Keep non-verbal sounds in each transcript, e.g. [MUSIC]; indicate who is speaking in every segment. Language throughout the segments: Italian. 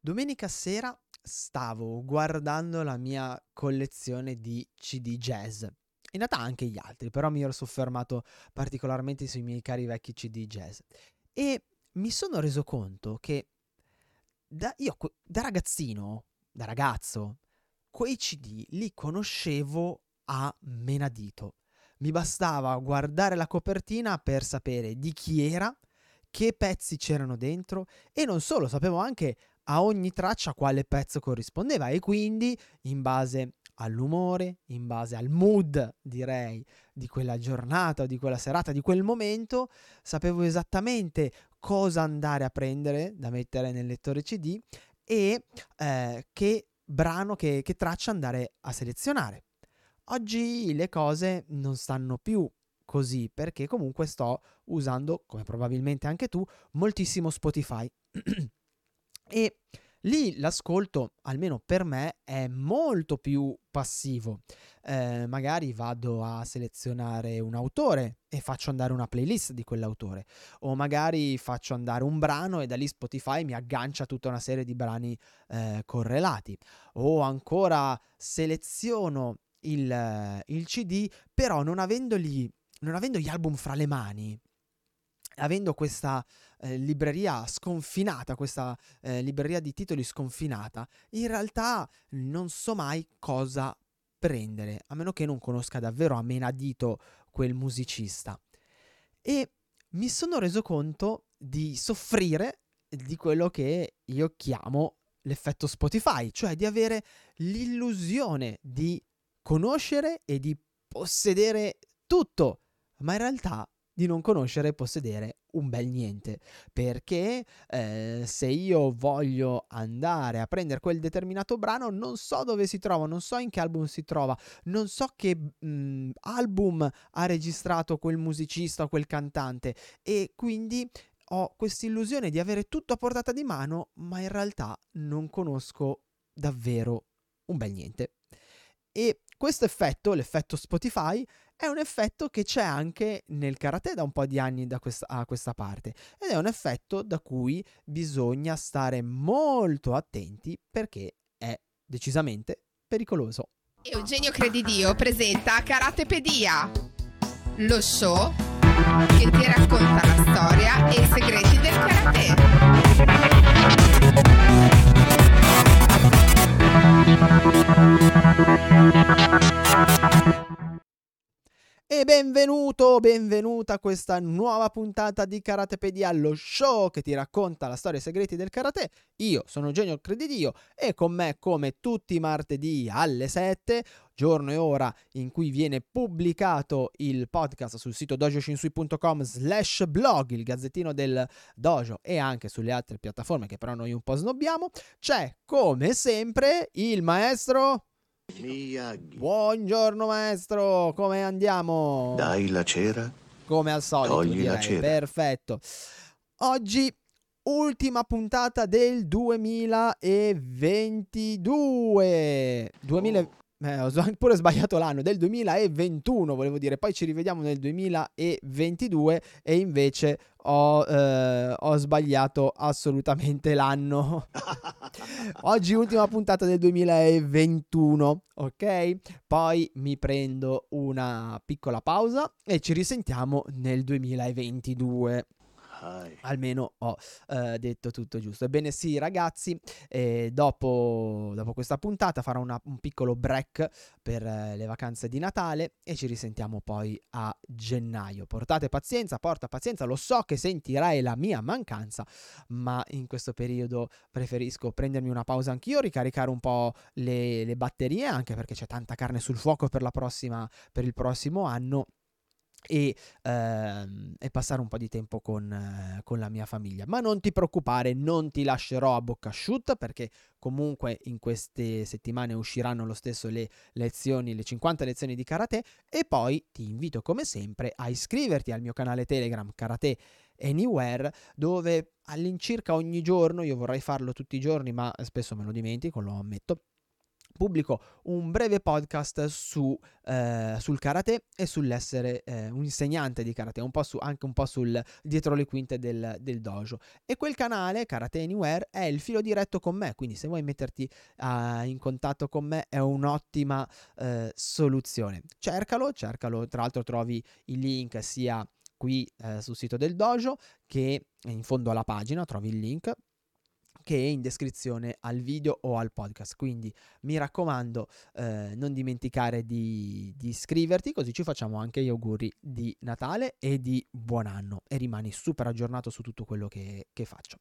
Speaker 1: Domenica sera stavo guardando la mia collezione di CD jazz. In realtà anche gli altri, però mi ero soffermato particolarmente sui miei cari vecchi CD jazz. E mi sono reso conto che da, io da ragazzino, da ragazzo, quei CD li conoscevo a menadito. Mi bastava guardare la copertina per sapere di chi era, che pezzi c'erano dentro e non solo, sapevo anche a ogni traccia quale pezzo corrispondeva e quindi in base all'umore, in base al mood, direi, di quella giornata di quella serata, di quel momento, sapevo esattamente cosa andare a prendere da mettere nel lettore CD e eh, che brano, che, che traccia andare a selezionare. Oggi le cose non stanno più così perché comunque sto usando, come probabilmente anche tu, moltissimo Spotify. [CLEARS THROAT] e lì l'ascolto, almeno per me, è molto più passivo. Eh, magari vado a selezionare un autore e faccio andare una playlist di quell'autore, o magari faccio andare un brano e da lì Spotify mi aggancia tutta una serie di brani eh, correlati, o ancora seleziono il, il CD, però non avendoli non avendo gli album fra le mani, avendo questa eh, libreria sconfinata, questa eh, libreria di titoli sconfinata, in realtà non so mai cosa prendere, a meno che non conosca davvero a menadito quel musicista. E mi sono reso conto di soffrire di quello che io chiamo l'effetto Spotify, cioè di avere l'illusione di conoscere e di possedere tutto ma in realtà di non conoscere e possedere un bel niente. Perché eh, se io voglio andare a prendere quel determinato brano, non so dove si trova, non so in che album si trova, non so che mh, mm, album ha registrato quel musicista o quel cantante. E quindi ho questa illusione di avere tutto a portata di mano, ma in realtà non conosco davvero un bel niente. E questo effetto, l'effetto Spotify, è un effetto che c'è anche nel karate da un po' di anni questa, a questa parte ed è un effetto da cui bisogna stare molto attenti perché è decisamente pericoloso.
Speaker 2: Eugenio Credidio presenta Karatepedia, lo show che ti racconta la storia e i segreti del
Speaker 1: karate. Benvenuto, benvenuta a questa nuova puntata di Karatepedia, lo show che ti racconta la storia e i segreti del karate. Io sono Genio Credidio e con me, come tutti i martedì alle 7, giorno e ora in cui viene pubblicato il podcast sul sito dojoshinsui.com slash blog, il gazzettino del dojo e anche sulle altre piattaforme che però noi un po' snobbiamo, c'è come sempre il maestro...
Speaker 3: Miyagi.
Speaker 1: Buongiorno maestro, come andiamo?
Speaker 3: Dai la cera.
Speaker 1: Come al solito,
Speaker 3: Togli
Speaker 1: direi.
Speaker 3: la cera.
Speaker 1: Perfetto. Oggi ultima puntata del 2022. 2000 eh, ho [LAUGHS] pure sbagliato l'anno, del 2021 volevo dire, poi ci rivediamo nel 2022 e invece ho, eh, ho sbagliato assolutamente l'anno. [LAUGHS] Oggi ultima puntata del 2021, ok? Poi mi prendo una piccola pausa e ci risentiamo nel 2022. Almeno ho eh, detto tutto giusto. Ebbene sì, ragazzi, eh, dopo, dopo, questa puntata farò una, un piccolo break per eh, le vacanze di Natale e ci risentiamo poi a gennaio. Portate pazienza, porta pazienza, lo so che sentirai la mia mancanza, ma in questo periodo preferisco prendermi una pausa anch'io, ricaricare un po' le, le batterie, anche perché c'è tanta carne sul fuoco per, prossima, per il prossimo anno e, ehm, e, passare un po' di tempo con, eh, con, la mia famiglia. Ma non ti preoccupare, non ti lascerò a bocca asciutta perché comunque in queste settimane usciranno lo stesso le lezioni, le 50 lezioni di karate e poi ti invito come sempre a iscriverti al mio canale Telegram Karate Anywhere dove all'incirca ogni giorno, io vorrei farlo tutti i giorni ma spesso me lo dimentico, lo ammetto, pubblico un breve podcast su, eh, sul karate e sull'essere eh, un insegnante di karate, un su, anche un po' sul dietro le quinte del, del, dojo. E quel canale, Karate Anywhere, è il filo diretto con me, quindi se vuoi metterti uh, in contatto con me è un'ottima uh, soluzione. Cercalo, cercalo, tra l'altro trovi il link sia qui eh, sul sito del dojo che in fondo alla pagina trovi il link che è in descrizione al video o al podcast. Quindi mi raccomando, eh, non dimenticare di, di, iscriverti, così ci facciamo anche gli auguri di Natale e di buon anno e rimani super aggiornato su tutto quello che, che faccio.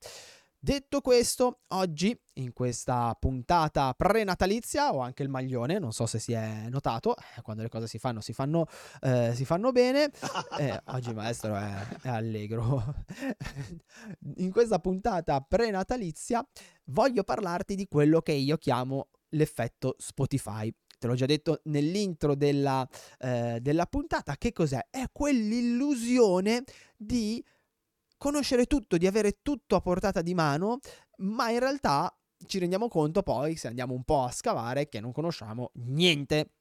Speaker 1: Detto questo, oggi in questa puntata prenatalizia ho anche il maglione, non so se si è notato, eh, quando le cose si fanno si fanno, eh, si fanno bene, [LAUGHS] eh, oggi maestro è, è allegro. [LAUGHS] in questa puntata prenatalizia voglio parlarti di quello che io chiamo l'effetto Spotify te l'ho già detto nell'intro della, eh, della, puntata, che cos'è? È quell'illusione di conoscere tutto, di avere tutto a portata di mano, ma in realtà ci rendiamo conto poi, se andiamo un po' a scavare, che non conosciamo niente.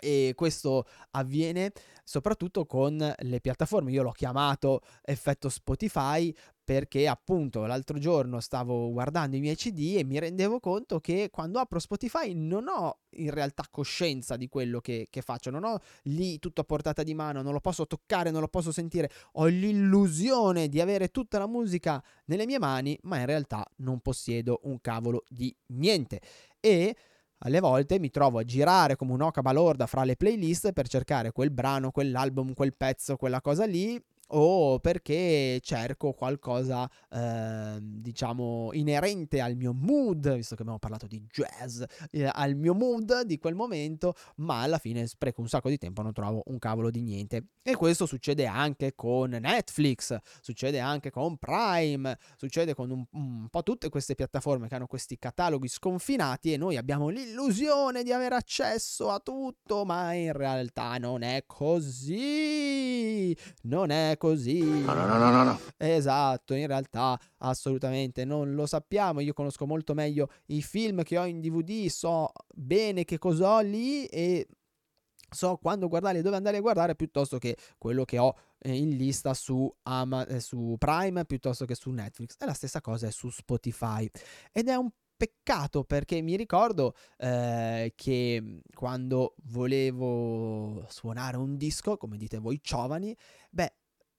Speaker 1: E questo avviene soprattutto con le piattaforme. Io l'ho chiamato effetto Spotify perché appunto l'altro giorno stavo guardando i miei CD e mi rendevo conto che quando apro Spotify non ho in realtà coscienza di quello che, che, faccio, non ho lì tutto a portata di mano, non lo posso toccare, non lo posso sentire, ho l'illusione di avere tutta la musica nelle mie mani, ma in realtà non possiedo un cavolo di niente. E alle volte mi trovo a girare come un'oca balorda fra le playlist per cercare quel brano, quell'album, quel pezzo, quella cosa lì o perché cerco qualcosa eh, diciamo inerente al mio mood, visto che abbiamo parlato di jazz, eh, al mio mood di quel momento, ma alla fine spreco un sacco di tempo, non trovo un cavolo di niente. E questo succede anche con Netflix, succede anche con Prime, succede con un, un po' tutte queste piattaforme che hanno questi cataloghi sconfinati e noi abbiamo l'illusione di avere accesso a tutto, ma in realtà non è così. Non è così.
Speaker 3: No, no, no, no, no.
Speaker 1: Esatto, in realtà assolutamente non lo sappiamo. Io conosco molto meglio i film che ho in DVD, so bene che cosa ho lì e so quando guardare e dove andare a guardare piuttosto che quello che ho eh, in lista su, Ama- eh, su Prime piuttosto che su Netflix. E la stessa cosa è su Spotify. Ed è un peccato perché mi ricordo eh, che quando volevo suonare un disco, come dite voi giovani, beh,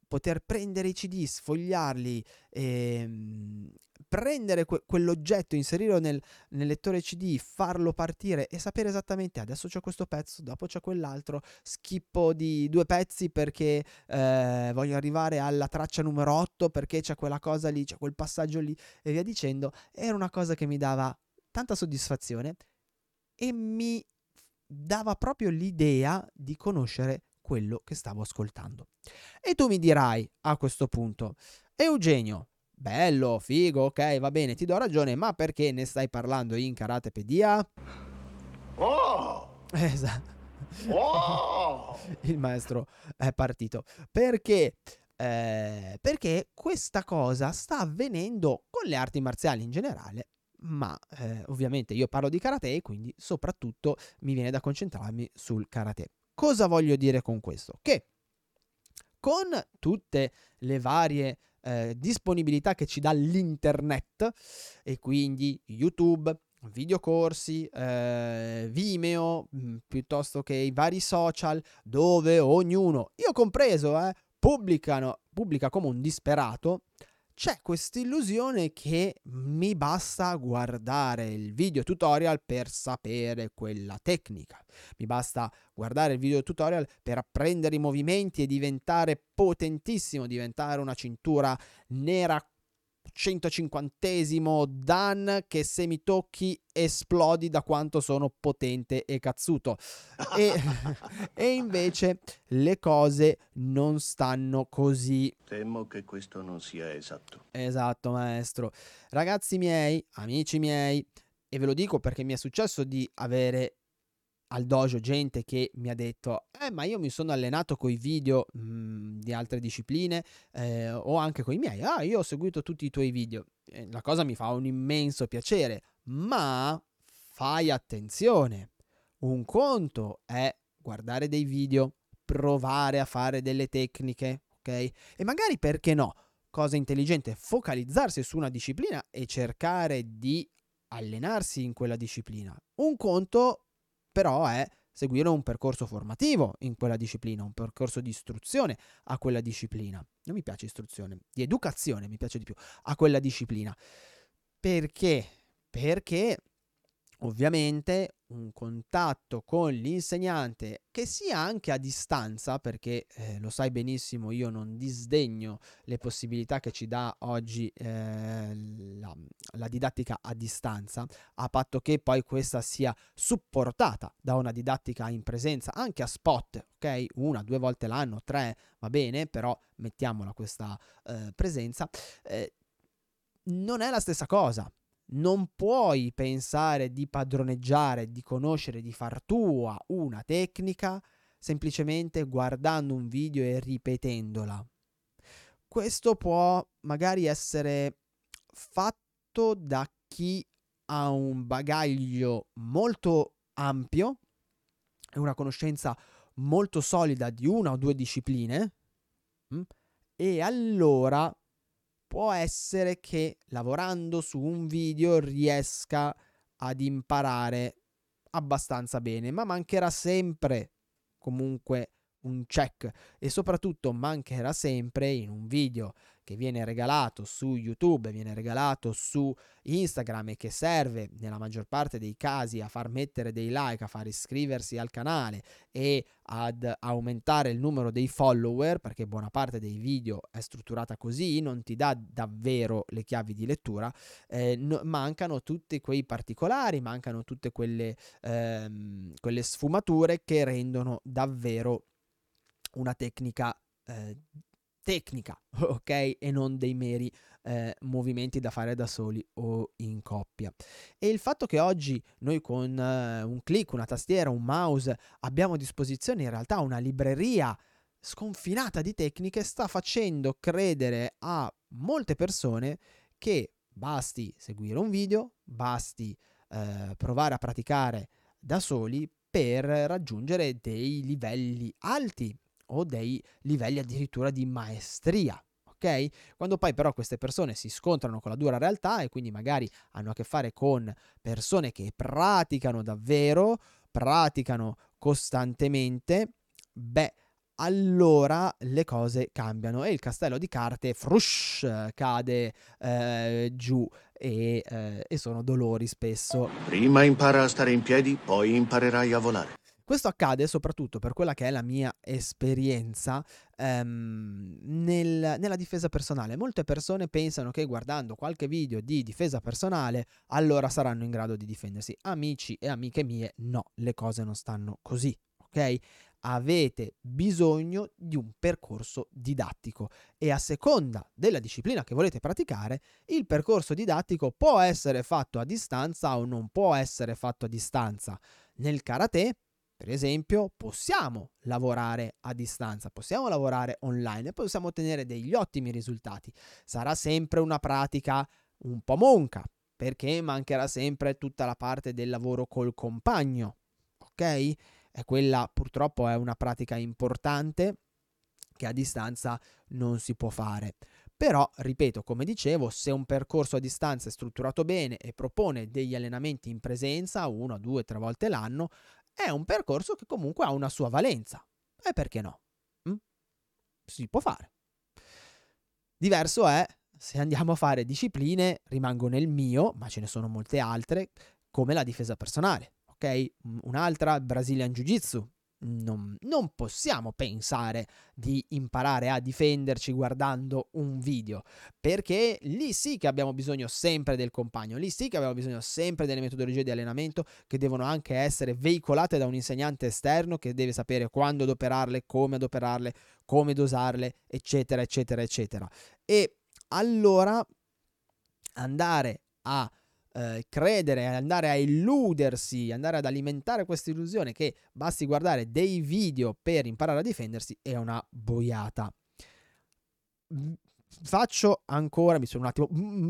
Speaker 1: poter prendere i CD, sfogliarli, ehm, prendere que- quell'oggetto, inserirlo nel, nel, lettore CD, farlo partire e sapere esattamente adesso c'è questo pezzo, dopo c'è quell'altro, schippo di due pezzi perché eh, voglio arrivare alla traccia numero 8 perché c'è quella cosa lì, c'è quel passaggio lì e via dicendo, era una cosa che mi dava tanta soddisfazione e mi dava proprio l'idea di conoscere quello che stavo ascoltando. E tu mi dirai a questo punto, Eugenio, bello, figo, ok, va bene, ti do ragione, ma perché ne stai parlando in karatepedia?
Speaker 3: Oh!
Speaker 1: Esatto.
Speaker 3: Oh! [LAUGHS]
Speaker 1: Il maestro è partito. Perché? Eh, perché questa cosa sta avvenendo con le arti marziali in generale, ma eh, ovviamente io parlo di karate quindi soprattutto mi viene da concentrarmi sul karate. Cosa voglio dire con questo? Che con tutte le varie eh, disponibilità che ci dà l'internet e quindi YouTube, videocorsi, eh, Vimeo, mh, mm, piuttosto che i vari social dove ognuno, io compreso, eh, pubblicano, pubblica come un disperato c'è questa illusione che mi basta guardare il video tutorial per sapere quella tecnica. Mi basta guardare il video tutorial per apprendere i movimenti e diventare potentissimo, diventare una cintura nera 150 Dan che se mi tocchi esplodi da quanto sono potente e cazzuto. E, [LAUGHS] e, invece le cose non stanno così.
Speaker 3: Temo che questo non sia esatto.
Speaker 1: Esatto, maestro. Ragazzi miei, amici miei, e ve lo dico perché mi è successo di avere al dojo gente che mi ha detto eh ma io mi sono allenato con i video mh, mhmm, di altre discipline eh, o anche con i miei ah io ho seguito tutti i tuoi video eh, la cosa mi fa un immenso piacere ma fai attenzione. Un conto è guardare dei video, provare a fare delle tecniche, ok? E magari perché no? Cosa intelligente, focalizzarsi su una disciplina e cercare di allenarsi in quella disciplina. Un conto però è seguire un percorso formativo in quella disciplina, un percorso di istruzione a quella disciplina. Non mi piace istruzione, di educazione mi piace di più a quella disciplina. Perché? Perché ovviamente un contatto con l'insegnante che sia anche a distanza, perché eh, lo sai benissimo, io non disdegno le possibilità che ci dà oggi eh, la, la, didattica a distanza, a patto che poi questa sia supportata da una didattica in presenza, anche a spot, ok? Una, due volte l'anno, tre, va bene, però mettiamola questa eh, presenza. Eh, non è la stessa cosa non puoi pensare di padroneggiare, di conoscere, di far tua una tecnica semplicemente guardando un video e ripetendola. Questo può magari essere fatto da chi ha un bagaglio molto ampio e una conoscenza molto solida di una o due discipline mm, e allora può essere che lavorando su un video riesca ad imparare abbastanza bene, ma mancherà sempre comunque un check. E soprattutto mancherà sempre in un video che viene regalato su YouTube, viene regalato su Instagram e che serve nella maggior parte dei casi a far mettere dei like, a far iscriversi al canale e ad aumentare il numero dei follower, perché buona parte dei video è strutturata così, non ti dà davvero le chiavi di lettura, eh, no, mancano tutti quei particolari, mancano tutte quelle, ehm, quelle sfumature che rendono davvero una tecnica eh, tecnica, [LAUGHS] ok? E non dei meri eh, movimenti da fare da soli o in coppia. E il fatto che oggi noi con uh, un clic, una tastiera, un mouse abbiamo a disposizione in realtà una libreria sconfinata di tecniche sta facendo credere a molte persone che basti seguire un video, basti eh, provare a praticare da soli per raggiungere dei livelli alti o dei livelli addirittura di maestria. ok? Quando poi però queste persone si scontrano con la dura realtà e quindi magari hanno a che fare con persone che praticano davvero, praticano costantemente, beh, allora le cose cambiano e il castello di carte frush cade eh, giù e, eh, e sono dolori spesso.
Speaker 3: Prima impara a stare in piedi, poi imparerai a volare.
Speaker 1: Questo accade soprattutto per quella che è la mia esperienza ehm, nel, nella difesa personale. Molte persone pensano che guardando qualche video di difesa personale allora saranno in grado di difendersi. Amici e amiche mie, no, le cose non stanno così, ok? Avete bisogno di un percorso didattico e a seconda della disciplina che volete praticare, il percorso didattico può essere fatto a distanza o non può essere fatto a distanza. Nel karate per esempio, possiamo lavorare a distanza, possiamo lavorare online e possiamo ottenere degli ottimi risultati. Sarà sempre una pratica un po' monca, perché mancherà sempre tutta la parte del lavoro col compagno, ok? E quella purtroppo è una pratica importante che a distanza non si può fare. Però, ripeto, come dicevo, se un percorso a distanza è strutturato bene e propone degli allenamenti in presenza, una, due, tre volte l'anno, è un percorso che comunque ha una sua valenza. E perché no? Mm? Si può fare. Diverso è se andiamo a fare discipline, rimango nel mio, ma ce ne sono molte altre, come la difesa personale. Ok? Un'altra, Brazilian Jiu Jitsu, non, non, possiamo pensare di imparare a difenderci guardando un video, perché lì sì che abbiamo bisogno sempre del compagno, lì sì che abbiamo bisogno sempre delle metodologie di allenamento che devono anche essere veicolate da un insegnante esterno che deve sapere quando adoperarle, come adoperarle, come dosarle, eccetera, eccetera, eccetera. E allora andare a eh, credere, andare a illudersi, andare ad alimentare questa illusione che basti guardare dei video per imparare a difendersi è una boiata. Faccio ancora, mi sono un attimo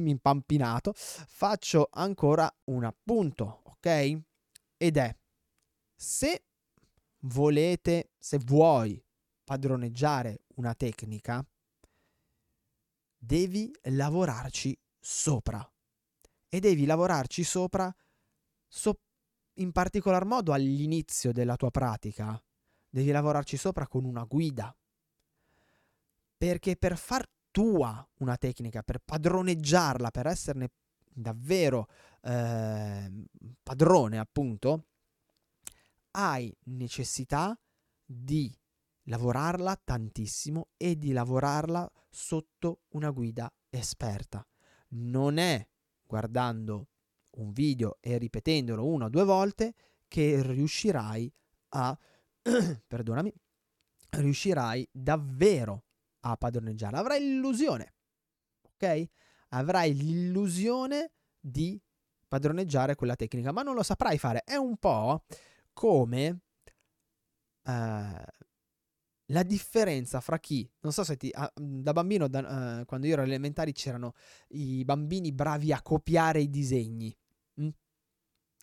Speaker 1: impampinato, faccio ancora un appunto, ok? ok? Ed è se volete, se vuoi padroneggiare una tecnica, devi lavorarci sopra. E devi lavorarci sopra so- in particolar modo all'inizio della tua pratica. Devi lavorarci sopra con una guida. Perché per far tua una tecnica, per padroneggiarla, per esserne davvero eh, padrone, appunto, hai necessità di lavorarla tantissimo e di lavorarla sotto una guida esperta. Non è guardando un video e ripetendolo una o due volte che riuscirai a [CLEARS THROAT] perdonami riuscirai davvero a padroneggiarla avrai l'illusione ok? Avrai l'illusione di padroneggiare quella tecnica ma non lo saprai fare. È un po' come uh, la differenza fra chi, non so se ti, ah, da bambino, da, uh, quando io ero elementari, c'erano i bambini bravi a copiare i disegni. Mm?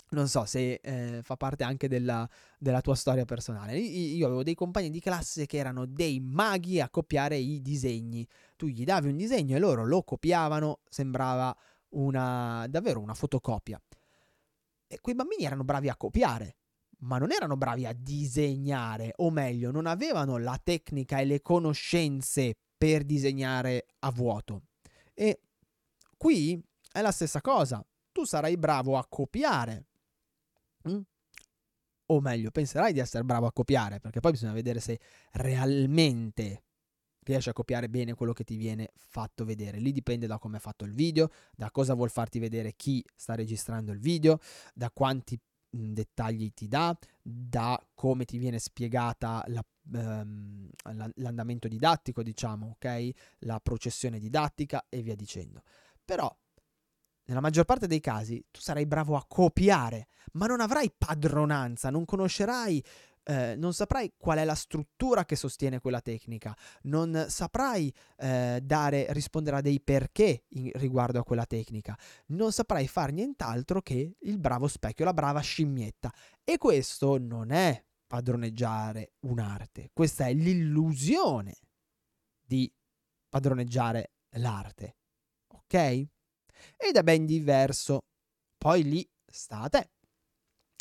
Speaker 1: Non so se eh, fa parte anche della, della, tua storia personale. Io avevo dei compagni di classe che erano dei maghi a copiare i disegni. Tu gli davi un disegno e loro lo copiavano, sembrava una, davvero una fotocopia. E quei bambini erano bravi a copiare ma non erano bravi a disegnare, o meglio, non avevano la tecnica e le conoscenze per disegnare a vuoto. E qui è la stessa cosa, tu sarai bravo a copiare. Mm? O meglio, penserai di essere bravo a copiare, perché poi bisogna vedere se realmente riesci a copiare bene quello che ti viene fatto vedere. Lì dipende da come è fatto il video, da cosa vuol farti vedere chi sta registrando il video, da quanti dettagli ti dà, da come ti viene spiegata la, ehm, l'andamento didattico, diciamo, ok? La processione didattica e via dicendo. Però nella maggior parte dei casi tu sarai bravo a copiare, ma non avrai padronanza, non conoscerai eh, non saprai qual è la struttura che sostiene quella tecnica, non saprai eh, dare, rispondere a dei perché in, riguardo a quella tecnica, non saprai fare nient'altro che il bravo specchio, la brava scimmietta. E questo non è padroneggiare un'arte, questa è l'illusione di padroneggiare l'arte. Ok? Ed è ben diverso. Poi lì sta a te.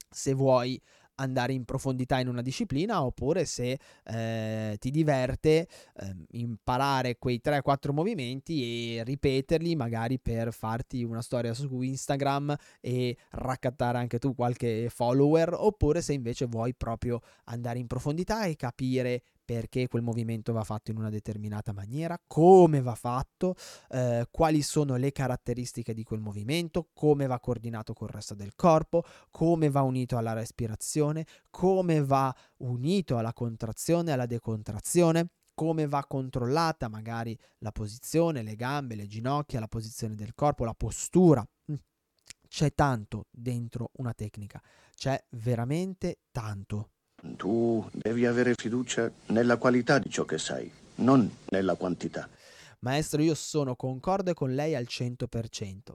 Speaker 1: Se vuoi andare in profondità in una disciplina oppure se eh, ti diverte eh, imparare quei 3-4 movimenti e ripeterli magari per farti una storia su Instagram e raccattare anche tu qualche follower oppure se invece vuoi proprio andare in profondità e capire perché quel movimento va fatto in una determinata maniera, come va fatto, eh, quali sono le caratteristiche di quel movimento, come va coordinato col resto del corpo, come va unito alla respirazione, come va unito alla contrazione, alla decontrazione come va controllata magari la posizione, le gambe, le ginocchia, la posizione del corpo, la postura. Mm. C'è tanto dentro una tecnica, c'è veramente tanto.
Speaker 3: Tu devi avere fiducia nella qualità di ciò che sai, non nella quantità.
Speaker 1: Maestro, io sono concorde con lei al 100%.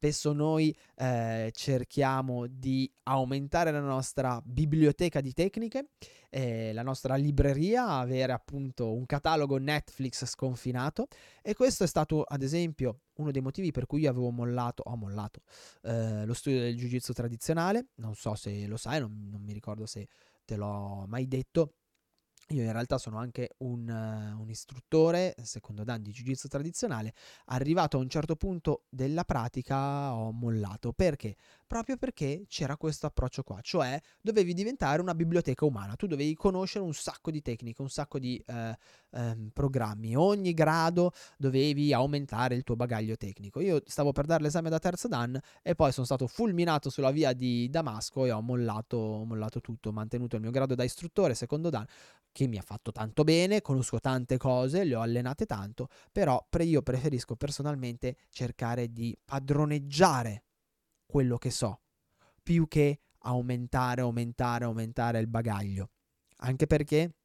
Speaker 1: Spesso noi eh, cerchiamo di aumentare la nostra biblioteca di tecniche, eh, la nostra libreria, avere appunto un catalogo Netflix sconfinato e questo è stato ad esempio uno dei motivi per cui io avevo mollato, ho mollato eh, lo studio del Jiu-Jitsu tradizionale, non so se lo sai, non, non mi ricordo se te l'ho mai detto, io in realtà sono anche un, uh, un istruttore, secondo Dan, di Jiu-Jitsu tradizionale. Arrivato a un certo punto della pratica ho mollato. Perché? Proprio perché c'era questo approccio qua, cioè dovevi diventare una biblioteca umana, tu dovevi conoscere un sacco di tecniche, un sacco di uh, um, programmi, ogni grado dovevi aumentare il tuo bagaglio tecnico. Io stavo per dare l'esame da terza Dan e poi sono stato fulminato sulla via di Damasco e ho mollato, ho mollato tutto, ho mantenuto il mio grado da istruttore, secondo Dan che mi ha fatto tanto bene, conosco tante cose, le ho allenate tanto, però io preferisco personalmente cercare di padroneggiare quello che so, più che aumentare, aumentare, aumentare il bagaglio. Anche perché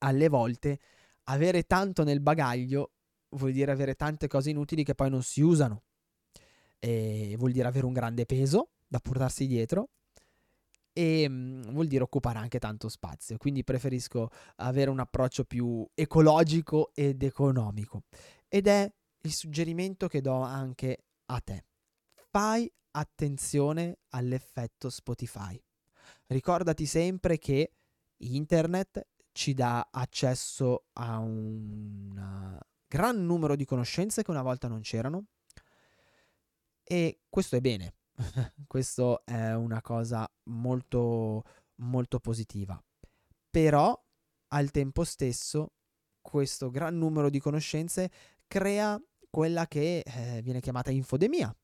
Speaker 1: alle volte avere tanto nel bagaglio vuol dire avere tante cose inutili che poi non si usano. E vuol dire avere un grande peso, da portarsi dietro e mh, vuol dire occupare anche tanto spazio, quindi preferisco avere un approccio più ecologico ed economico. Ed è il suggerimento che do anche a te. Fai attenzione all'effetto Spotify. Ricordati sempre che internet ci dà accesso a un gran numero di conoscenze che una volta non c'erano e questo è bene, [LAUGHS] questo è una cosa molto molto positiva. Però al tempo stesso questo gran numero di conoscenze crea quella che eh, viene chiamata infodemia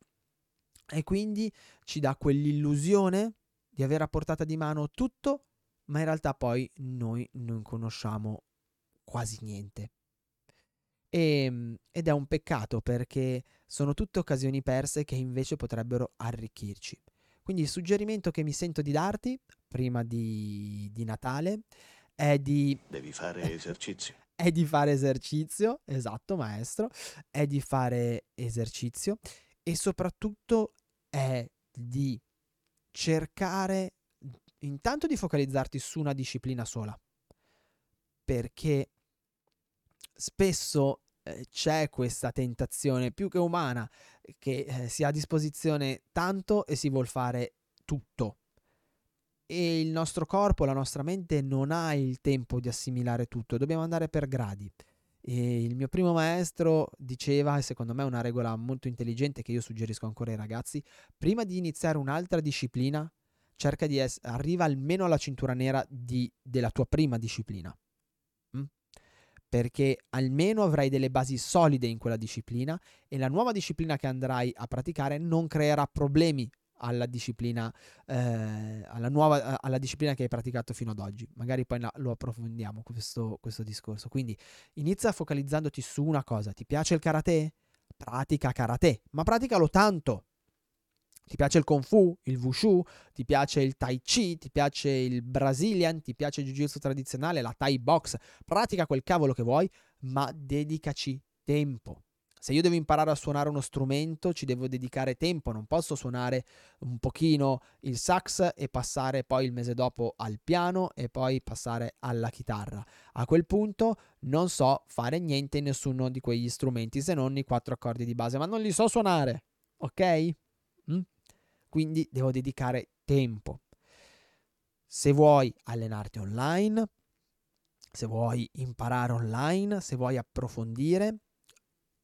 Speaker 1: e quindi ci dà quell'illusione di avere a portata di mano tutto, ma in realtà poi noi non conosciamo quasi niente. E, ehm, ed è un peccato perché sono tutte occasioni perse che invece potrebbero arricchirci. Quindi il suggerimento che mi sento di darti prima di, di Natale è di...
Speaker 3: Devi fare [LAUGHS] esercizio.
Speaker 1: È di fare esercizio, esatto maestro, è di fare esercizio e soprattutto è di cercare intanto di focalizzarti su una disciplina sola, perché spesso eh, c'è questa tentazione più che umana che eh, si ha a disposizione tanto e si vuol fare tutto. E il nostro corpo, la nostra mente non ha il tempo di assimilare tutto, dobbiamo andare per gradi. E il mio primo maestro diceva, e secondo me è una regola molto intelligente che io suggerisco ancora ai ragazzi, prima di iniziare un'altra disciplina, cerca di essere, arriva almeno alla cintura nera di, della tua prima disciplina perché almeno avrai delle basi solide in quella disciplina e la nuova disciplina che andrai a praticare non creerà problemi alla disciplina, eh, alla nuova, alla disciplina che hai praticato fino ad oggi. Magari poi lo approfondiamo questo, questo discorso. Quindi inizia focalizzandoti su una cosa. Ti piace il karate? Pratica karate, ma praticalo tanto ti piace il Kung Fu, il Wushu, ti piace il Tai Chi, ti piace il Brazilian, ti piace il Jiu-Jitsu tradizionale, la Thai Box, pratica quel cavolo che vuoi, ma dedicaci tempo. Se io devo imparare a suonare uno strumento, ci devo dedicare tempo, non posso suonare un pochino il sax e passare poi il mese dopo al piano e poi passare alla chitarra. A quel punto non so fare niente in nessuno di quegli strumenti se non i quattro accordi di base, ma non li so suonare, ok? Mm? Quindi devo dedicare tempo. Se vuoi allenarti online, se vuoi imparare online, se vuoi approfondire,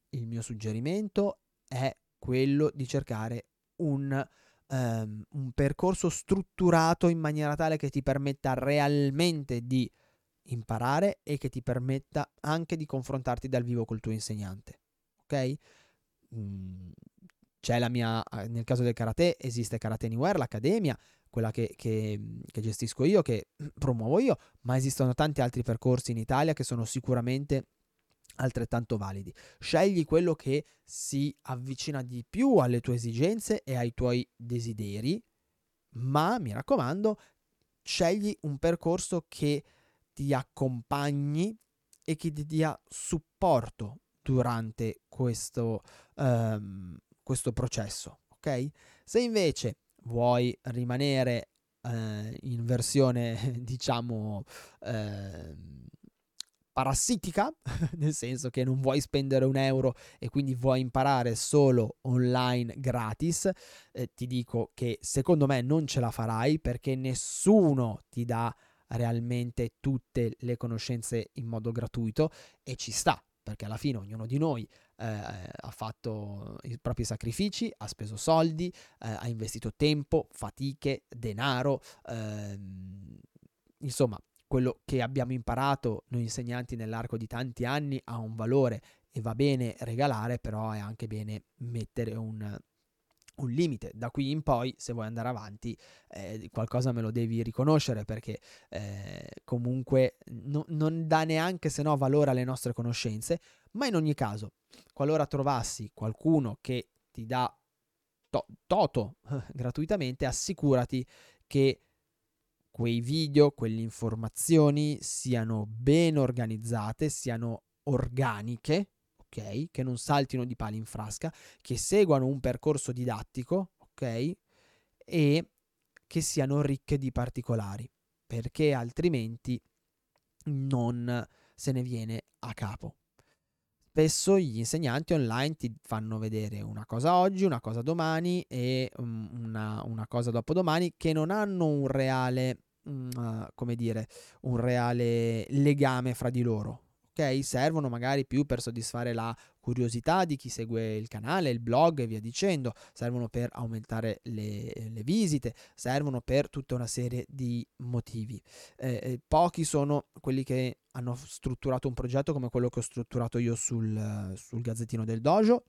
Speaker 1: il mio suggerimento è quello di cercare un, um, un percorso strutturato in maniera tale che ti permetta realmente di imparare e che ti permetta anche di confrontarti dal vivo col tuo insegnante. Ok? Mm, c'è la mia, nel caso del karate esiste Karate Anywhere, l'accademia, quella che, che, che, gestisco io, che [CLEARS THROAT] promuovo io, ma esistono tanti altri percorsi in Italia che sono sicuramente altrettanto validi. Scegli quello che si avvicina di più alle tue esigenze e ai tuoi desideri, ma mi raccomando, scegli un percorso che ti accompagni e che ti dia supporto durante questo, um, questo processo, ok? Se invece vuoi rimanere eh, in versione, [LAUGHS] diciamo, eh, parassitica, [LAUGHS] nel senso che non vuoi spendere un euro e quindi vuoi imparare solo online gratis, eh, ti dico che secondo me non ce la farai perché nessuno ti dà realmente tutte le conoscenze in modo gratuito e ci sta perché alla fine ognuno di noi eh, ha fatto i propri sacrifici, ha speso soldi, eh, ha investito tempo, fatiche, denaro, ehm, insomma quello che abbiamo imparato noi insegnanti nell'arco di tanti anni ha un valore e va bene regalare, però è anche bene mettere un, un limite. Da qui in poi, se vuoi andare avanti, eh, qualcosa me lo devi riconoscere perché eh, comunque no, non dà neanche se no valore alle nostre conoscenze. Ma in ogni caso, qualora trovassi qualcuno che ti dà to- toto [LAUGHS] gratuitamente, assicurati che quei video, quelle informazioni siano ben organizzate, siano organiche, ok? Che non saltino di pali in frasca, che seguano un percorso didattico, ok? e che siano ricche di particolari, perché altrimenti non se ne viene a capo. Spesso gli insegnanti online ti fanno vedere una cosa oggi, una cosa domani e una, una cosa dopodomani che non hanno un reale, uh, come dire, un reale legame fra di loro ok? Servono magari più per soddisfare la curiosità di chi segue il canale, il blog e via dicendo, servono per aumentare le, le visite, servono per tutta una serie di motivi. Eh, eh pochi sono quelli che hanno strutturato un progetto come quello che ho strutturato io sul, sul Gazzettino del Dojo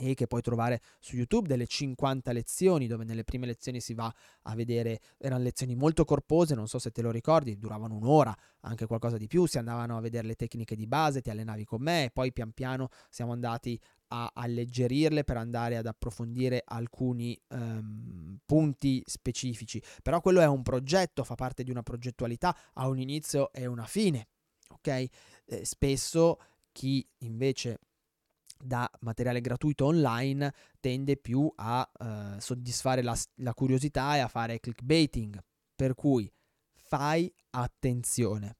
Speaker 1: e che puoi trovare su YouTube delle 50 lezioni dove nelle prime lezioni si va a vedere erano lezioni molto corpose, non so se te lo ricordi, duravano un'ora, anche qualcosa di più, si andavano a vedere le tecniche di base, ti allenavi con me e poi pian piano siamo andati a alleggerirle per andare ad approfondire alcuni um, punti specifici. Però quello è un progetto, fa parte di una progettualità, ha un inizio e una fine, ok? Eh, spesso chi invece da materiale gratuito online tende più a uh, soddisfare la, la, curiosità e a fare clickbaiting. Per cui fai attenzione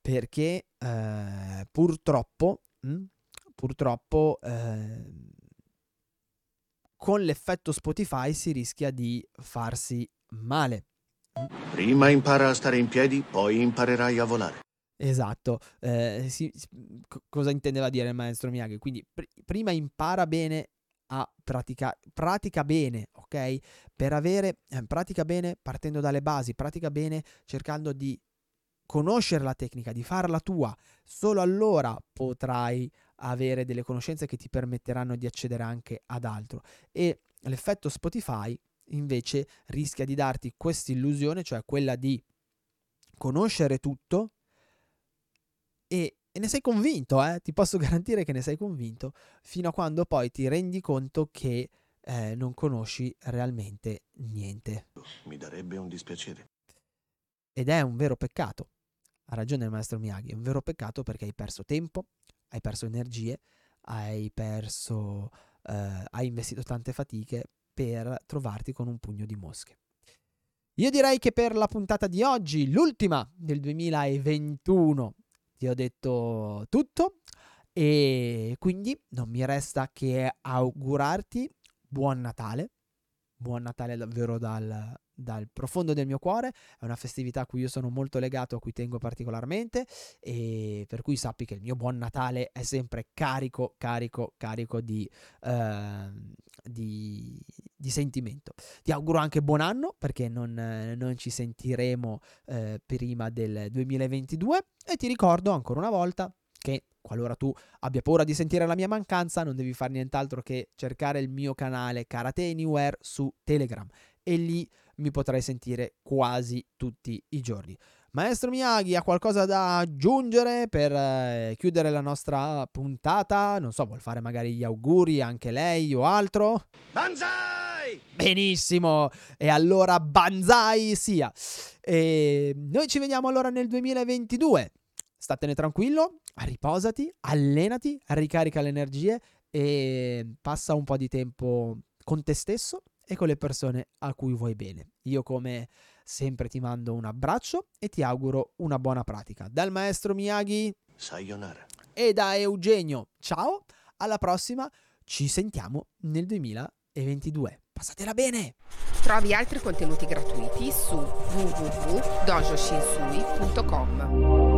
Speaker 1: perché uh, purtroppo, mh, hm, purtroppo uh, con l'effetto Spotify si rischia di farsi male.
Speaker 3: Prima impara a stare in piedi, poi imparerai a volare.
Speaker 1: Esatto, eh, si, c- cosa intendeva dire il maestro Miyagi? Quindi pr- prima impara bene a praticare, pratica bene, ok? Per avere, eh, pratica bene partendo dalle basi, pratica bene cercando di conoscere la tecnica, di farla tua, solo allora potrai avere delle conoscenze che ti permetteranno di accedere anche ad altro. E l'effetto Spotify invece rischia di darti questa illusione, cioè quella di conoscere tutto, e, e ne sei convinto, eh? ti posso [LAUGHS] garantire che ne sei convinto, fino a quando poi ti rendi conto che eh, non conosci realmente niente.
Speaker 3: Mi darebbe un dispiacere.
Speaker 1: Ed è un vero peccato. Ha ragione il maestro Miyagi, è un vero peccato perché hai perso tempo, hai perso energie, hai perso, eh, hai investito tante fatiche per trovarti con un pugno di mosche. Io direi che per la puntata di oggi, l'ultima del 2021, ti ho detto tutto e quindi non mi resta che augurarti buon Natale, buon Natale davvero dal, dal profondo del mio cuore, è una festività a cui io sono molto legato, a cui tengo particolarmente e per cui sappi che il mio buon Natale è sempre carico, carico, carico di, eh, di, di sentimento. Ti auguro anche buon anno perché non, non ci sentiremo eh, prima del 2022 e ti ricordo ancora una volta che qualora tu abbia paura di sentire la mia mancanza non devi fare nient'altro che cercare il mio canale Karate Anywhere su Telegram e lì mi potrai sentire quasi tutti i giorni. Maestro Miyagi ha qualcosa da aggiungere per eh, chiudere la nostra puntata? Non so, vuol fare magari gli auguri anche lei o altro?
Speaker 3: Banzai!
Speaker 1: Benissimo! E allora banzai sia! E noi ci vediamo allora nel 2022. Statene tranquillo, riposati, allenati, ricarica le energie e passa un po' di tempo con te stesso e con le persone a cui vuoi bene. Io come sempre ti mando un abbraccio e ti auguro una buona pratica. Dal maestro Miyagi
Speaker 3: Sayonara.
Speaker 1: e da Eugenio, ciao, alla prossima, ci sentiamo nel 2022. Passatela bene!
Speaker 2: Trovi altri contenuti gratuiti su www.dojoshinsui.com.